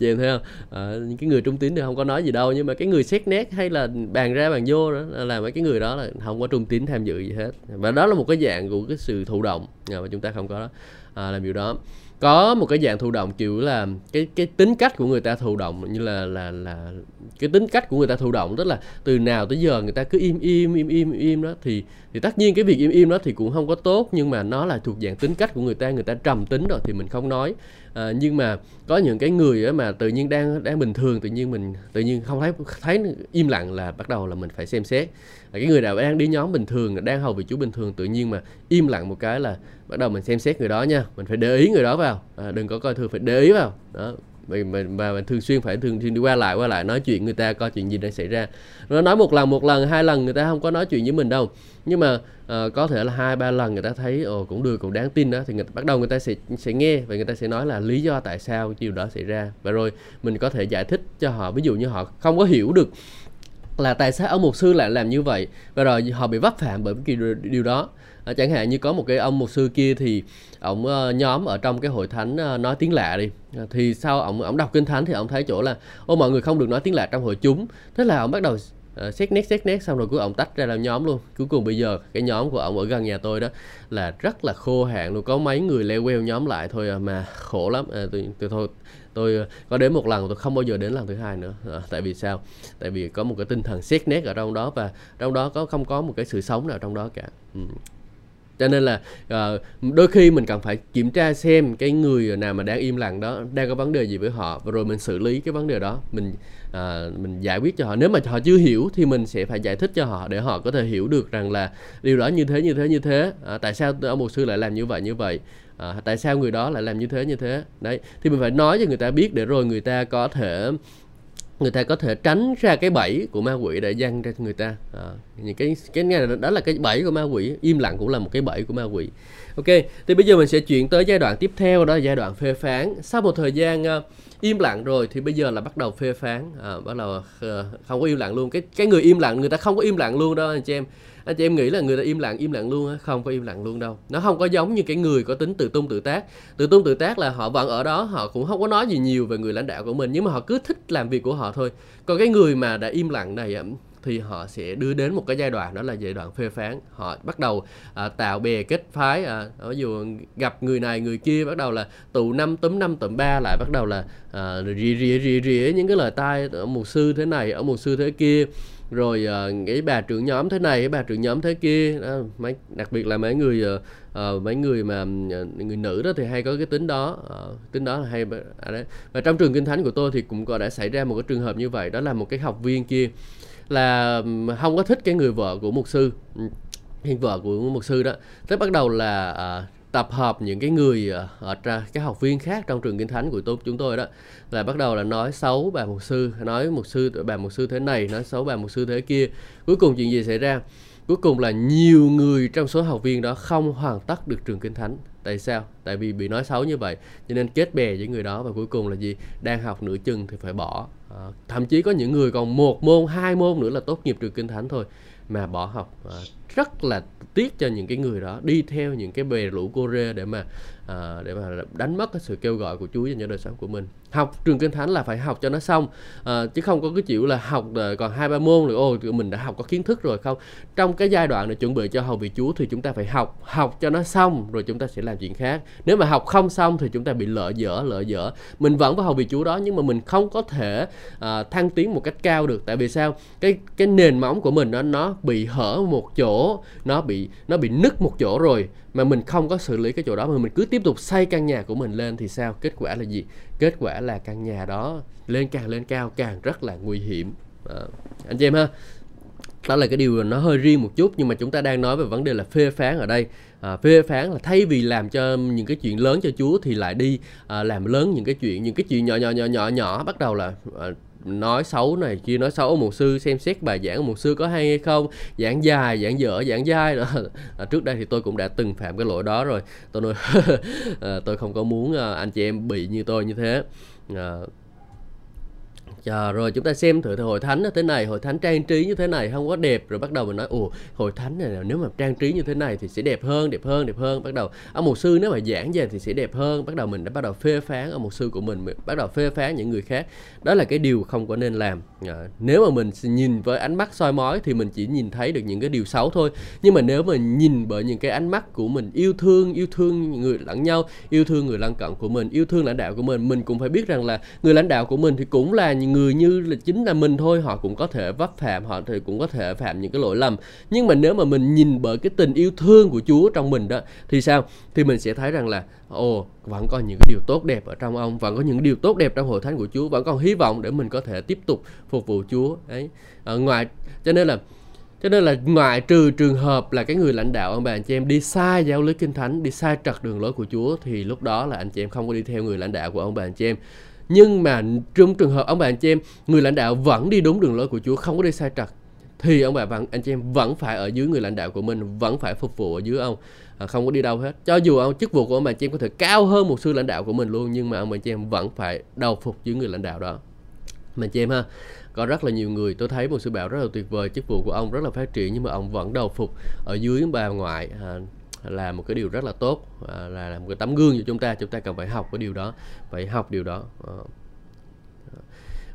Chị em thấy không? À, những cái người trung tín thì không có nói gì đâu. Nhưng mà cái người xét nét hay là bàn ra bàn vô đó là mấy cái người đó là không có trung tín tham dự gì hết. Và đó là một cái dạng của cái sự thụ động. Mà chúng ta không có à, làm điều đó có một cái dạng thụ động kiểu là cái cái tính cách của người ta thụ động, như là là là cái tính cách của người ta thụ động, tức là từ nào tới giờ người ta cứ im im im im im đó. Thì thì tất nhiên cái việc im im đó thì cũng không có tốt, nhưng mà nó là thuộc dạng tính cách của người ta người ta trầm tính rồi thì mình không nói à, nhưng mà có những cái người mà tự nhiên đang đang bình thường tự nhiên mình tự nhiên không thấy thấy im lặng là bắt đầu là mình phải xem xét. À, cái người nào đang đi nhóm bình thường đang hầu vị chú bình thường tự nhiên mà im lặng một cái là bắt đầu mình xem xét người đó nha. Mình phải để ý người đó vào. À, đừng có coi thường phải để ý vào. Đó mình, mà và thường xuyên phải thường xuyên đi qua lại qua lại nói chuyện người ta coi chuyện gì đang xảy ra. Nó nói một lần một lần hai lần người ta không có nói chuyện với mình đâu. Nhưng mà uh, có thể là hai ba lần người ta thấy ồ cũng được cũng đáng tin đó thì người, bắt đầu người ta sẽ sẽ nghe và người ta sẽ nói là lý do tại sao điều đó xảy ra. Và rồi mình có thể giải thích cho họ ví dụ như họ không có hiểu được là tại sao ông mục sư lại làm như vậy và rồi họ bị vấp phạm bởi cái điều đó. À, chẳng hạn như có một cái ông mục sư kia thì ông uh, ờ, nhóm ở trong cái hội thánh uh, nói tiếng lạ đi. À, thì sau ông ông đọc kinh thánh thì ông thấy chỗ là ô mọi người không được nói tiếng lạ trong hội chúng. Thế là ông bắt đầu uh, xét nét xét nét xong rồi cuối ông tách ra làm nhóm luôn. Cuối cùng bây giờ cái nhóm của ông ở gần nhà tôi đó là rất là khô hạn luôn. Có mấy người leo queo nhóm lại thôi à, mà khổ lắm. À, tôi, tôi thôi tôi ờ, có đến một lần tôi không bao giờ đến lần thứ hai nữa. À, tại vì sao? Tại vì có một cái tinh thần xét nét ở trong đó và trong đó có không có một cái sự sống nào trong đó cả. Ừ cho nên là uh, đôi khi mình cần phải kiểm tra xem cái người nào mà đang im lặng đó đang có vấn đề gì với họ và rồi mình xử lý cái vấn đề đó. Mình uh, mình giải quyết cho họ. Nếu mà họ chưa hiểu thì mình sẽ phải giải thích cho họ để họ có thể hiểu được rằng là điều đó như thế như thế như thế. Uh, tại sao ông mục sư lại làm như vậy như vậy? À, tại sao người đó lại làm như thế như thế? Đấy thì mình phải nói cho người ta biết để rồi người ta có thể người ta có thể tránh ra cái bẫy của ma quỷ để dăng ra người ta. À, những cái cái này đó là cái bẫy của ma quỷ. Im lặng cũng là một cái bẫy của ma quỷ. Ok thì bây giờ mình sẽ chuyển tới giai đoạn tiếp theo đó là giai đoạn phê phán. Sau một thời gian uh, im lặng rồi thì bây giờ là bắt đầu phê phán. À, bắt đầu uh, không có im lặng luôn. Cái cái người im lặng người ta không có im lặng luôn đâu anh chị em anh chị em nghĩ là người ta im lặng im lặng luôn á không có im lặng luôn đâu. Nó không có giống như cái người có tính tự tung tự tác. Tự tung tự tác là họ vẫn ở đó họ cũng không có nói gì nhiều về người lãnh đạo của mình nhưng mà họ cứ thích làm việc của họ thôi. Còn cái người mà đã im lặng này thì họ sẽ đưa đến một cái giai đoạn đó là giai đoạn phê phán. Họ bắt đầu à, tạo bè kết phái à, ví dụ gặp người này người kia bắt đầu là tụ năm tấm năm tụm ba lại bắt đầu là à, rỉa rỉa rỉa rỉa những cái lời tai ở một sư thế này ở một sư thế kia rồi ờ, uh, cái bà trưởng nhóm thế này cái bà trưởng nhóm thế kia đó, mấy đặc biệt là mấy người uh, mấy người mà người nữ đó thì hay có cái tính đó uh, tính đó là hay à, đấy. và trong trường kinh thánh của tôi thì cũng có đã xảy ra một cái trường hợp như vậy đó là một cái học viên kia là không có thích cái người vợ của mục sư hiện vợ của mục sư đó thế bắt đầu là uh, tập hợp những cái người ờ, ở các học viên khác trong trường kinh thánh của tôi chúng tôi đó. Là bắt đầu là nói xấu bà mục sư nói mục sư bà mục sư thế này nói xấu bà mục sư thế kia. Cuối cùng chuyện gì xảy ra? Cuối cùng là nhiều người trong số học viên đó không hoàn tất được trường kinh thánh. Tại sao? Tại vì bị nói xấu như vậy cho nên kết bè với người đó và cuối cùng là gì? Đang học nửa chừng thì phải bỏ. À, thậm chí có những người còn một môn hai môn nữa là tốt nghiệp trường kinh thánh thôi mà bỏ học à, rất là tiếc cho những cái người đó đi theo những cái bè lũ cô rê để mà à, để mà đánh mất cái sự kêu gọi của Chúa dành cho đời sống của mình học trường kinh thánh là phải học cho nó xong. À, chứ không có cái chịu là học ờ, còn hai ba môn rồi ôi mình đã học có kiến thức rồi không? Trong cái giai đoạn này chuẩn bị cho hầu vị Chúa thì chúng ta phải học học cho nó xong rồi chúng ta sẽ làm chuyện khác. Nếu mà học không xong thì chúng ta bị lỡ dở lỡ dở. Mình vẫn có hầu vị Chúa đó nhưng mà mình không có thể à, thăng tiến một cách cao được. Tại vì sao? Cái cái nền móng của mình nó nó bị hở một chỗ nó bị nó bị nứt một chỗ rồi mà mình không có xử lý cái chỗ đó mà mình cứ tiếp tục xây căn nhà của mình lên thì sao? Kết quả là gì? Kết quả là căn nhà đó lên càng lên cao càng rất là nguy hiểm. À, anh chị em ha đó là cái điều nó hơi riêng một chút nhưng mà chúng ta đang nói về vấn đề là phê phán ở đây. À, phê phán là thay vì làm cho những cái chuyện lớn cho Chúa thì lại đi à, làm lớn những cái chuyện những cái chuyện nhỏ nhỏ nhỏ nhỏ nhỏ. Bắt đầu là à, nói xấu này kia nói xấu một sư xem xét bài giảng của một sư có hay hay không. Giảng dài giảng dở giảng dai đó. À, trước đây thì tôi cũng đã từng phạm cái lỗi đó rồi. Tôi nói à, tôi không có muốn à, anh chị em bị như tôi như thế. uh, à, Chờ rồi chúng ta xem thử, thử hội thánh như thế này, hội thánh trang trí như thế này không có đẹp rồi bắt đầu mình nói ồ hội thánh này nếu mà trang trí như thế này thì sẽ đẹp hơn, đẹp hơn, đẹp hơn. Bắt đầu ông mục sư nếu mà giảng về thì sẽ đẹp hơn. Bắt đầu mình đã bắt đầu phê phán ông mục sư của mình, mình bắt đầu phê phán những người khác. Đó là cái điều không có nên làm. À, nếu mà mình nhìn với ánh mắt soi mói thì mình chỉ nhìn thấy được những cái điều xấu thôi. Nhưng mà nếu mà nhìn bởi những cái ánh mắt của mình yêu thương, yêu thương người lẫn nhau, yêu thương người lân cận của mình, yêu thương lãnh đạo của mình, mình cũng phải biết rằng là người lãnh đạo của mình thì cũng là những người như là chính là mình thôi, họ cũng có thể vấp phạm, họ thì cũng có thể phạm những cái lỗi lầm. Nhưng mà nếu mà mình nhìn bởi cái tình yêu thương của Chúa trong mình đó, thì sao? Thì mình sẽ thấy rằng là, ồ, vẫn có những cái điều tốt đẹp ở trong ông, vẫn có những điều tốt đẹp trong hội thánh của Chúa, vẫn còn hy vọng để mình có thể tiếp tục phục vụ Chúa, ấy. Ở ngoài, cho nên là, cho nên là ngoại trừ trường hợp là cái người lãnh đạo, ông bà anh chị em đi sai giáo lý kinh thánh, đi sai trật đường lối của Chúa, thì lúc đó là anh chị em không có đi theo người lãnh đạo của ông bà anh chị em nhưng mà trong trường hợp ông bà anh chị em người lãnh đạo vẫn đi đúng đường lối của Chúa không có đi sai trật thì ông bà vẫn anh chị em vẫn phải ở dưới người lãnh đạo của mình vẫn phải phục vụ ở dưới ông à, không có đi đâu hết. Cho dù ông chức vụ của ông bà anh chị em có thể cao hơn một sư lãnh đạo của mình luôn nhưng mà ông bà anh chị em vẫn phải đầu phục dưới người lãnh đạo đó. Mà chị em ha có rất là nhiều người tôi thấy một sư bảo rất là tuyệt vời chức vụ của ông rất là phát triển nhưng mà ông vẫn đầu phục ở dưới bà ngoại à, là một cái điều rất là tốt à, là, là một cái tấm gương cho chúng ta. Chúng ta cần phải học cái điều đó phải học điều đó. À.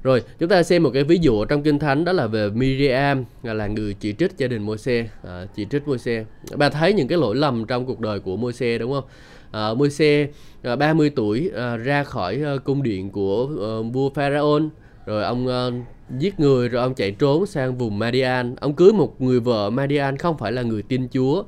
rồi chúng ta xem một cái ví dụ trong kinh thánh đó là về Miriam à, là người chỉ trích gia đình Môi-se à, chỉ trích Môi-se. Bà thấy những cái lỗi lầm trong cuộc đời của Môi-se đúng không? À, Môi-se à, 30 tuổi à, ra khỏi à, cung điện của à, vua Pharaon rồi ông à, giết người rồi ông chạy trốn sang vùng Madian. Ông cưới một người vợ Madian không phải là người tin Chúa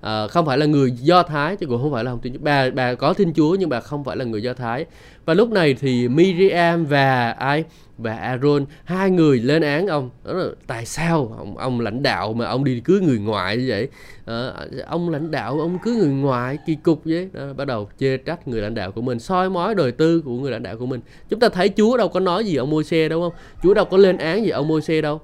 à, không phải là người Do Thái chứ cũng không phải là không tin Chúa. Bà bà có tin Chúa nhưng bà không phải là người Do Thái. Và lúc này thì Miriam và ai? Và Aaron hai người lên án ông. Đó là tại sao ông, ông lãnh đạo mà ông đi cưới người ngoại như vậy? À, ông lãnh đạo ông cưới người ngoại kỳ cục vậy. Đó, bắt đầu chê trách người lãnh đạo của mình soi mói đời tư của người lãnh đạo của mình. Chúng ta thấy Chúa đâu có nói gì ông môi xe đâu không? Chúa đâu có lên án gì ông môi xe đâu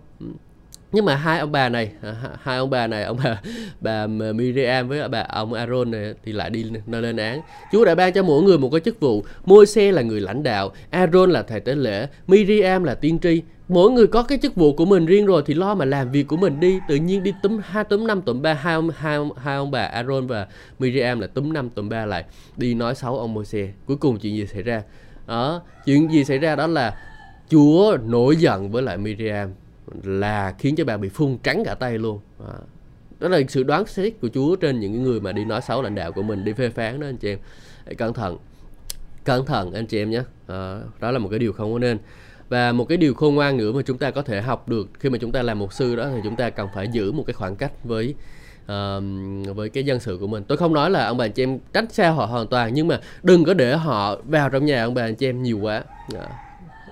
nhưng mà hai ông bà này à, hai ông bà này, ông bà bà Miriam với bà ông Aaron này thì lại đi lên án. Chúa đã ban cho mỗi người một cái chức vụ. Môi xe là người lãnh đạo, Aaron là thầy tế lễ, Miriam là tiên tri. Mỗi người có cái chức vụ của mình riêng rồi thì lo mà làm việc của mình đi. Tự nhiên đi túm hai, túm năm, túm ba, hai ông hai ông hai ông bà Aaron và Miriam là túm năm, túm ba lại, đi nói xấu ông môi xe cuối cùng chuyện gì xảy ra? Đó chuyện gì xảy ra đó là Chúa nổi giận với lại Miriam là khiến cho bà bị phun trắng cả tay luôn. À. đó là sự đoán xét của Chúa trên những người mà đi nói xấu lãnh đạo của mình đi phê phán đó anh chị em. Cẩn thận cẩn thận anh chị em nhé. À, đó là một cái điều không có nên. Và một cái điều khôn ngoan nữa mà chúng ta có thể học được khi mà chúng ta làm một sư đó thì chúng ta cần phải giữ một cái khoảng cách với uh, với cái dân sự của mình. Tôi không nói là ông bà anh chị em tránh xa họ hoàn toàn nhưng mà đừng có để họ vào trong nhà ông bà anh chị em nhiều quá. Uh,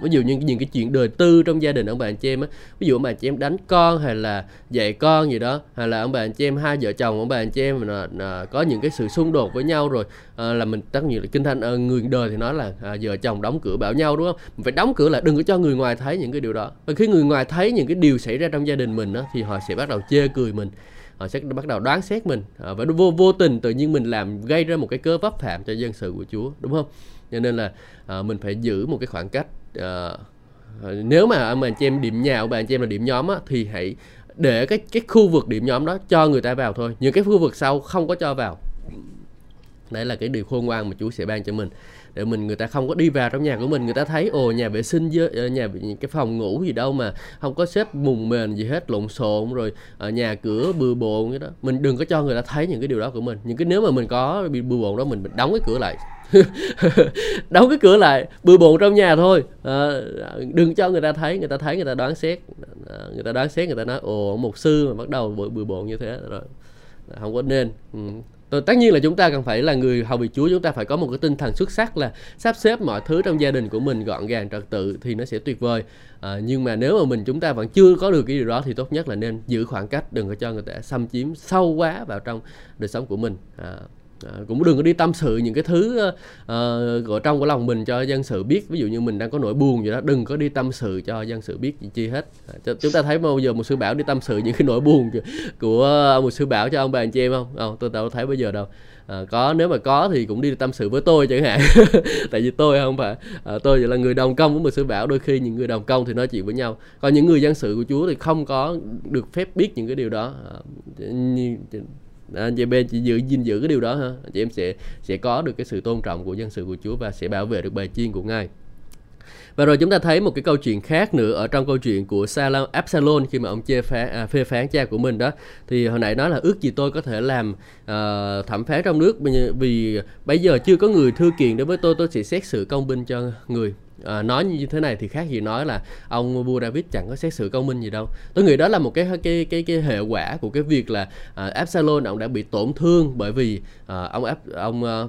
ví dụ như những cái chuyện đời tư trong gia đình ông bà anh chị em á ví dụ ông bà anh chị em đánh con hay là dạy con gì đó hay là ông bà anh chị em hai vợ chồng ông bà anh chị em là, là có những cái sự xung đột với nhau rồi à, là mình tất nhiên là kinh thánh ờ, người đời thì nói là à, vợ chồng đóng cửa bảo nhau đúng không? Mình phải đóng cửa là đừng có cho người ngoài thấy những cái điều đó. Và khi người ngoài thấy những cái điều xảy ra trong gia đình mình đó, thì họ sẽ bắt đầu chê cười mình họ sẽ bắt đầu đoán xét mình à, và vô vô tình tự nhiên mình làm gây ra một cái cớ vấp phạm cho dân sự của Chúa đúng không? Cho nên là à, mình phải giữ một cái khoảng cách uh, nếu mà ông bà anh chị em điểm nhà của bà anh chị em là điểm nhóm á, thì hãy để cái cái khu vực điểm nhóm đó cho người ta vào thôi. Những cái khu vực sau không có cho vào. Đấy là cái điều khôn ngoan mà Chúa sẽ ban cho mình. Để mình người ta không có đi vào trong nhà của mình người ta thấy ồ nhà vệ sinh với ờ, nhà cái phòng ngủ gì đâu mà không có xếp mùng mền gì hết lộn xộn rồi ở nhà cửa bừa bộn cái đó. Mình đừng có cho người ta thấy những cái điều đó của mình. Những cái nếu mà mình có bị bừa bộn đó mình đóng cái cửa lại. đóng cái cửa lại bừa bộn trong nhà thôi. À, đừng cho người ta thấy người ta thấy người ta đoán xét. À, người ta đoán xét người ta nói ồ một sư mà bắt đầu bừa, bừa bộn như thế. Rồi không có nên. Ừ. Rồi tất nhiên là chúng ta cần phải là người hầu việc Chúa chúng ta phải có một cái tinh thần xuất sắc là sắp xếp mọi thứ trong gia đình của mình gọn gàng trật tự thì nó sẽ tuyệt vời. À, nhưng mà nếu mà mình chúng ta vẫn chưa có được cái điều đó thì tốt nhất là nên giữ khoảng cách đừng có cho người ta xâm chiếm sâu quá vào trong đời sống của mình. À, À, cũng đừng có đi tâm sự những cái thứ ờ, uh, ở trong của lòng mình cho dân sự biết. Ví dụ như mình đang có nỗi buồn gì đó đừng có đi tâm sự cho dân sự biết gì chi hết. À, chúng ta thấy bao giờ một sư bảo đi tâm sự những cái nỗi buồn của một sư bảo cho ông bà anh chị em không? Không tôi đâu thấy bây giờ đâu. À, có nếu mà có thì cũng đi tâm sự với tôi chẳng hạn. Tại vì tôi không phải à, tôi là người đồng công với một sư bảo đôi khi những người đồng công thì nói chuyện với nhau. Còn những người dân sự của chúa thì không có được phép biết những cái điều đó. À, anh Jb chỉ giữ gìn giữ cái điều đó ha. Chị em sẽ sẽ có được cái sự tôn trọng của dân sự của Chúa và sẽ bảo vệ được bài chiên của ngài. Và rồi chúng ta thấy một cái câu chuyện khác nữa ở trong câu chuyện của Salam Absalom khi mà ông chê phán, à, phê phán cha của mình đó. Thì hồi nãy nói là ước gì tôi có thể làm uh, thẩm phán trong nước vì bây giờ chưa có người thư kiện đối với tôi tôi sẽ xét xử công bình cho người à, nói như thế này thì khác gì nói là ông vua David chẳng có xét xử công minh gì đâu. Tôi nghĩ đó là một cái cái cái cái hệ quả của cái việc là ờ, à, Absalom ông đã bị tổn thương bởi vì à, ông ông à,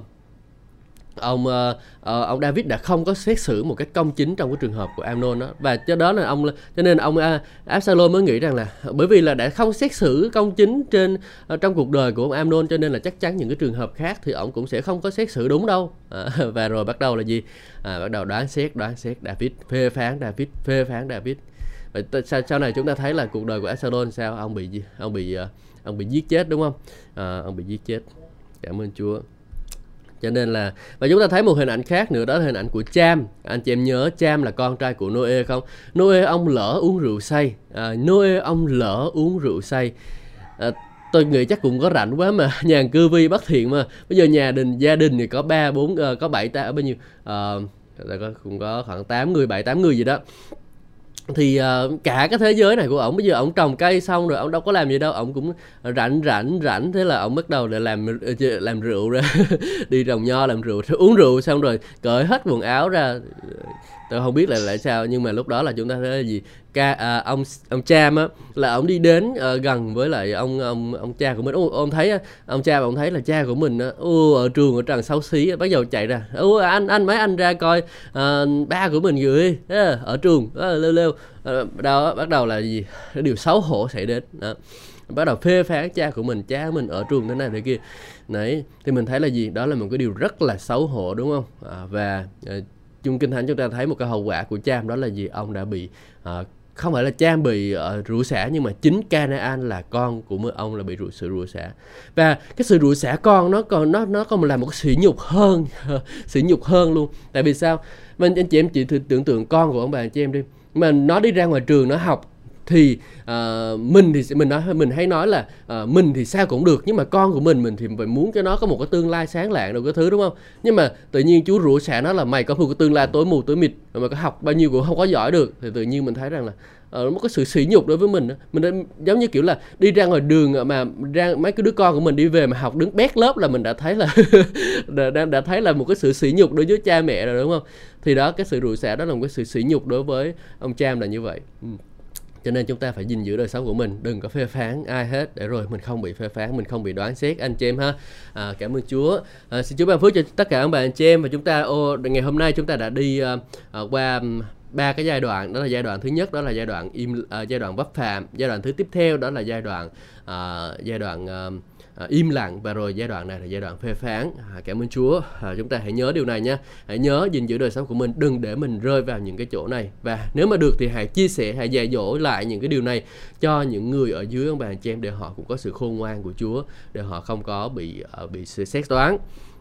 ông uh, uh, ông David đã không có xét xử một cách công chính trong cái trường hợp của Amnon đó. Và cho đó là ông cho nên ông uh, Absalom mới nghĩ rằng là bởi vì là đã không xét xử công chính trên uh, trong cuộc đời của ông Amnon cho nên là chắc chắn những cái trường hợp khác thì ông cũng sẽ không có xét xử đúng đâu. À, và rồi bắt đầu là gì? À, bắt đầu đoán xét đoán xét David phê phán David phê phán David. Và sau, sau này chúng ta thấy là cuộc đời của Absalom sao? Ông bị ông bị uh, ông bị giết chết đúng không? À, ông bị giết chết. Cảm ơn Chúa cho nên là và chúng ta thấy một hình ảnh khác nữa đó là hình ảnh của Cham. Anh chị em nhớ Cham là con trai của Noe không? Noe ông lỡ uống rượu say. À, Noe ông lỡ uống rượu say. À, tôi nghĩ chắc cũng có rảnh quá mà nhà cư vi bất thiện mà. Bây giờ nhà đình gia đình thì có ba bốn uh, có bảy ta ở bao nhiêu? Uh, cũng có khoảng 8 người bảy tám người gì đó thì uh, cả cái thế giới này của ổng bây giờ ổng trồng cây xong rồi ổng đâu có làm gì đâu ổng cũng rảnh rảnh rảnh. Thế là ổng bắt đầu để làm ờ, làm rượu ra đi trồng nho làm rượu uống rượu xong rồi cởi hết quần áo ra tôi không biết là tại sao nhưng mà lúc đó là chúng ta thấy là gì? Ca à, ông ông cha á là ông đi đến à, gần với lại ông ông ông cha của mình. Ô, ông thấy ông cha ông thấy là cha của mình á ở trường ở trần xấu xí bắt đầu chạy ra. Ô anh anh mấy anh ra coi à, ba của mình gửi ở trường à, lêu lêu. À, đó bắt đầu là gì? Điều xấu hổ xảy đến đó. Bắt đầu phê phán cha của mình cha mình ở trường thế này thế kia. Đấy thì mình thấy là gì? Đó là một cái điều rất là xấu hổ đúng không? À, và chung kinh thánh chúng ta thấy một cái hậu quả của cham đó là gì? Ông đã bị à, không phải là cham bị uh, rủa xả nhưng mà chính Canaan là con của ông là bị rủa sự rủa xả. Và cái sự rủa xả con nó còn nó nó còn là một cái sỉ nhục hơn sỉ nhục hơn luôn. Tại vì sao? Mình anh chị em chỉ tưởng tượng con của ông bà anh chị em đi. Mà nó đi ra ngoài trường nó học thì uh, mình thì mình nói mình hay nói là uh, mình thì sao cũng được nhưng mà con của mình mình thì phải muốn cho nó có một cái tương lai sáng lạng đâu cái thứ đúng không? Nhưng mà tự nhiên chú rủa xả nó là mày có một cái tương lai tối mù tối mịt mà có học bao nhiêu cũng không có giỏi được. Thì tự nhiên mình thấy rằng là uh, một cái sự sỉ nhục đối với mình mình đã, giống như kiểu là đi ra ngoài đường mà ra mấy cái đứa con của mình đi về mà học đứng bét lớp là mình đã thấy là đã, đã thấy là một cái sự sỉ nhục đối với cha mẹ rồi đúng không? Thì đó cái sự rủa xả đó là một cái sự sỉ nhục đối với ông cha là như vậy. Ừ cho nên chúng ta phải gìn giữ đời sống của mình. Đừng có phê phán ai hết. Để rồi mình không bị phê phán mình không bị đoán xét. Anh chị em ha. À, cảm ơn Chúa. À, xin Chúa ban phước cho tất cả các bạn anh chị em và chúng ta ô, ngày hôm nay chúng ta đã đi uh, qua ba cái giai đoạn. Đó là giai đoạn thứ nhất đó là giai đoạn im uh, giai đoạn vấp phạm. Giai đoạn thứ tiếp theo đó là giai đoạn uh, giai đoạn uh, à, im lặng. Và rồi giai đoạn này là giai đoạn phê phán. À, cảm ơn Chúa. À, chúng ta hãy nhớ điều này nha hãy nhớ gìn giữ đời sống của mình. Đừng để mình rơi vào những cái chỗ này. Và nếu mà được thì hãy chia sẻ hãy dạy dỗ lại những cái điều này cho những người ở dưới ông bà anh chị em để họ cũng có sự khôn ngoan của Chúa để họ không có bị uh, bị xét toán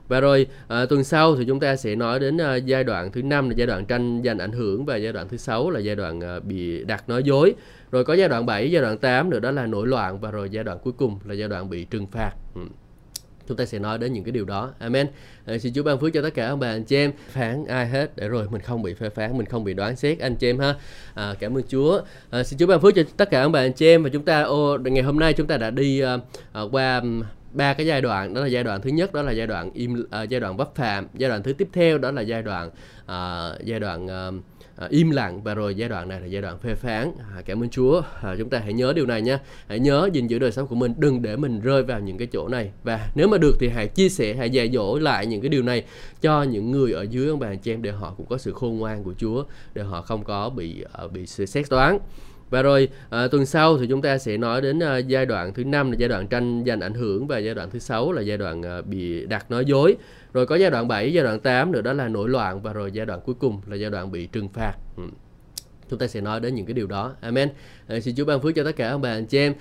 và rồi à, tuần sau thì chúng ta sẽ nói đến à, giai đoạn thứ năm là giai đoạn tranh giành ảnh hưởng và giai đoạn thứ sáu là giai đoạn à, bị đặt nói dối. Rồi có giai đoạn 7, giai đoạn 8 nữa đó là nổi loạn và rồi giai đoạn cuối cùng là giai đoạn bị trừng phạt. Ừ. chúng ta sẽ nói đến những cái điều đó. Amen. À, xin chúa ban phước cho tất cả ông bà anh chị em. Phán ai hết? Để rồi mình không bị phê phán mình không bị đoán xét anh chị em ha. À, cảm ơn chúa. À, xin chúa ban phước cho tất cả ông bà anh chị em. Và chúng ta ô, ngày hôm nay chúng ta đã đi à, à qua ba cái giai đoạn đó là giai đoạn thứ nhất đó là giai đoạn im uh, giai đoạn vấp phạm giai đoạn thứ tiếp theo đó là giai đoạn uh, giai đoạn uh, à, im lặng và rồi giai đoạn này là giai đoạn phê phán. À, cảm ơn Chúa. À, chúng ta hãy nhớ điều này nha. Hãy nhớ gìn giữ đời sống của mình đừng để mình rơi vào những cái chỗ này. Và nếu mà được thì hãy chia sẻ hãy dạy dỗ lại những cái điều này cho những người ở dưới ông bà anh chị em để họ cũng có sự khôn ngoan của Chúa để họ không có bị uh, bị sự xét toán và rồi à, tuần sau thì chúng ta sẽ nói đến à, giai đoạn thứ năm là giai đoạn tranh giành ảnh hưởng và giai đoạn thứ sáu là giai đoạn à, bị đặt nói dối. Rồi có giai đoạn 7, giai đoạn 8 nữa đó là nổi loạn và rồi giai đoạn cuối cùng là giai đoạn bị trừng phạt. Ừ. chúng ta sẽ nói đến những cái điều đó. Amen. À, xin chúa ban phước cho tất cả ông bà anh chị em.